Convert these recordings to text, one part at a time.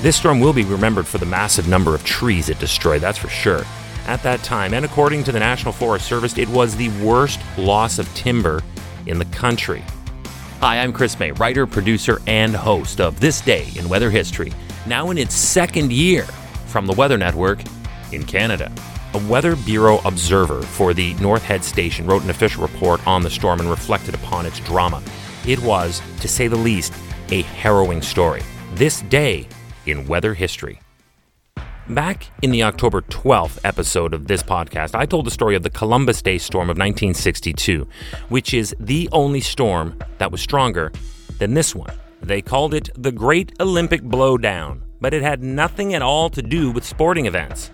This storm will be remembered for the massive number of trees it destroyed, that's for sure. At that time, and according to the National Forest Service, it was the worst loss of timber in the country. Hi, I'm Chris Mei, writer, producer, and host of This Day in Weather History, now in its second year from the Weather Network in Canada. A Weather Bureau observer for the North Head Station wrote an official report on the storm and reflected upon its drama. It was, to say the least, a harrowing story. This day in weather history. Back in the October 12th episode of this podcast, I told the story of the Columbus Day storm of 1962, which is the only storm that was stronger than this one. They called it the Great Olympic Blowdown, but it had nothing at all to do with sporting events.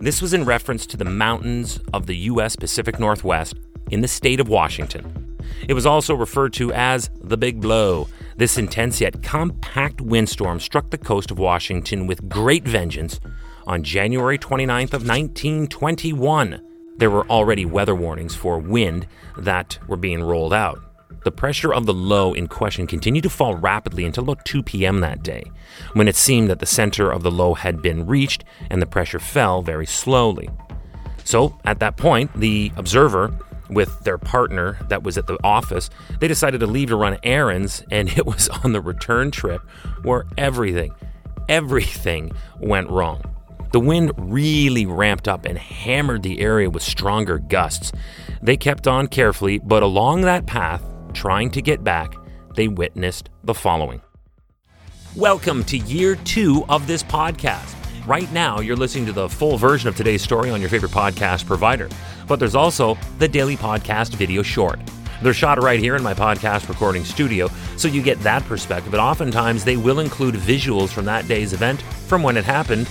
This was in reference to the mountains of the U.S. Pacific Northwest in the state of Washington. It was also referred to as the Big Blow. This intense yet compact windstorm struck the coast of Washington with great vengeance on January 29th of 1921. There were already weather warnings for wind that were being rolled out. The pressure of the low in question continued to fall rapidly until about 2 p.m. that day, when it seemed that the center of the low had been reached and the pressure fell very slowly. So, at that point, the observer with their partner that was at the office, they decided to leave to run errands, and it was on the return trip where everything, everything went wrong. The wind really ramped up and hammered the area with stronger gusts. They kept on carefully, but along that path, trying to get back, they witnessed the following. Welcome to year two of this podcast. Right now, you're listening to the full version of today's story on your favorite podcast provider, but there's also the daily podcast video short. They're shot right here in my podcast recording studio, so you get that perspective, but oftentimes they will include visuals from that day's event from when it happened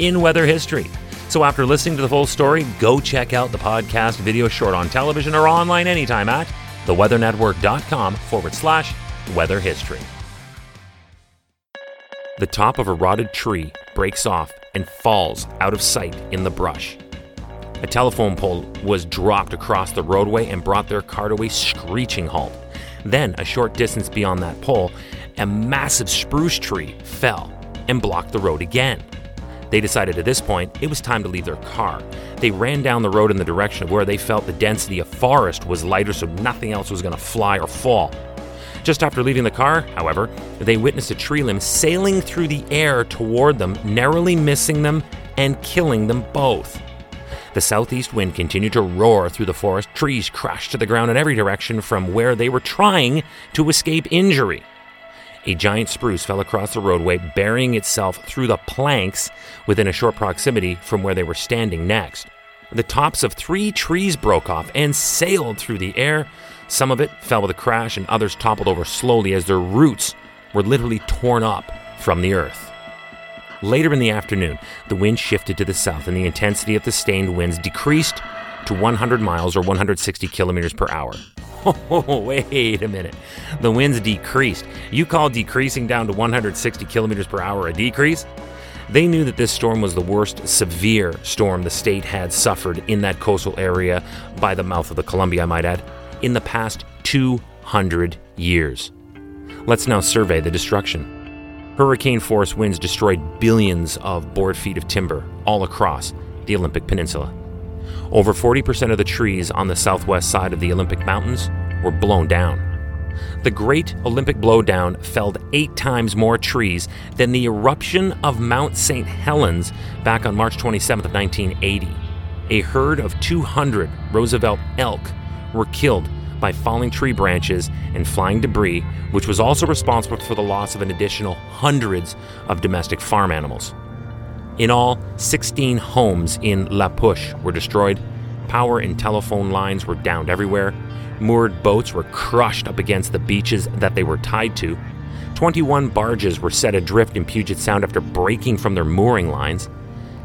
in weather history. So after listening to the full story, go check out the podcast video short on television or online anytime at theweathernetwork.com forward slash weather history. The top of a rotted tree breaks off and falls out of sight in the brush. A telephone pole was dropped across the roadway and brought their car to a screeching halt. Then, a short distance beyond that pole, a massive spruce tree fell and blocked the road again. They decided at this point it was time to leave their car. They ran down the road in the direction of where they felt the density of forest was lighter so nothing else was going to fly or fall. Just after leaving the car, however, they witnessed a tree limb sailing through the air toward them, narrowly missing them and killing them both. The southeast wind continued to roar through the forest. Trees crashed to the ground in every direction from where they were trying to escape injury. A giant spruce fell across the roadway, burying itself through the planks within a short proximity from where they were standing next. The tops of three trees broke off and sailed through the air. Some of it fell with a crash, and others toppled over slowly as their roots were literally torn up from the earth. Later in the afternoon, the wind shifted to the south, and the intensity of the stained winds decreased to 100 miles or 160 kilometers per hour. Oh, wait a minute. The winds decreased. You call decreasing down to 160 kilometers per hour a decrease? They knew that this storm was the worst severe storm the state had suffered in that coastal area by the mouth of the Columbia, I might add, in the past 200 years. Let's now survey the destruction. Hurricane force winds destroyed billions of board feet of timber all across the Olympic Peninsula. Over 40% of the trees on the southwest side of the Olympic Mountains were blown down. The Great Olympic Blowdown felled eight times more trees than the eruption of Mount St. Helens back on March 27th of 1980. A herd of 200 Roosevelt elk were killed by falling tree branches and flying debris, which was also responsible for the loss of an additional hundreds of domestic farm animals. In all, 16 homes in La Push were destroyed. Power and telephone lines were downed everywhere. Moored boats were crushed up against the beaches that they were tied to. 21 barges were set adrift in Puget Sound after breaking from their mooring lines.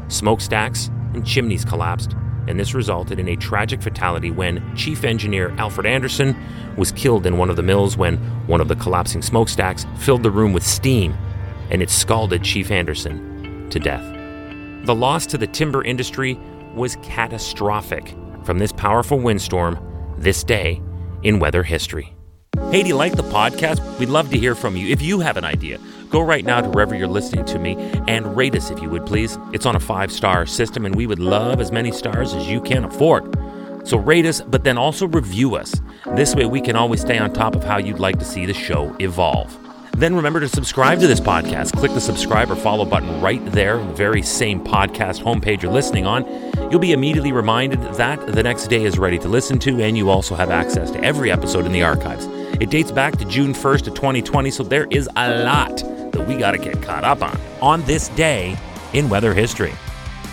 Smokestacks and chimneys collapsed, and this resulted in a tragic fatality when Chief Engineer Alfred Anderson was killed in one of the mills when one of the collapsing smokestacks filled the room with steam, and it scalded Chief Anderson to death. The loss to the timber industry was catastrophic from this powerful windstorm this day in weather history. Hey, do you like the podcast? We'd love to hear from you. If you have an idea, go right now to wherever you're listening to me and rate us if you would please. It's on a five star system, and we would love as many stars as you can afford. So rate us, but then also review us. This way we can always stay on top of how you'd like to see the show evolve. Then remember to subscribe to this podcast. Click the subscribe or follow button right there the very same podcast homepage you're listening on. You'll be immediately reminded that the next day is ready to listen to, and you also have access to every episode in the archives. It dates back to June 1st of 2020, so there is a lot we got to get caught up on on this day in weather history.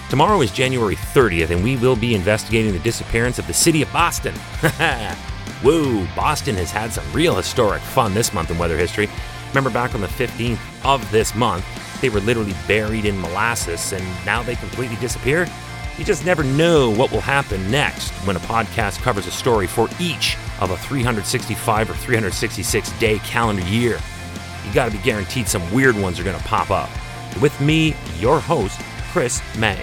Tomorrow is January 30th, and we will be investigating the disappearance of the city of Boston. Woo, Boston has had some real historic fun this month in weather history. Remember back on the 15th of this month, they were literally buried in molasses and now they completely disappeared? You just never know what will happen next when a podcast covers a story for each of a 365 or 366 day calendar year. You got to be guaranteed some weird ones are going to pop up. With me, your host, Chris Mei.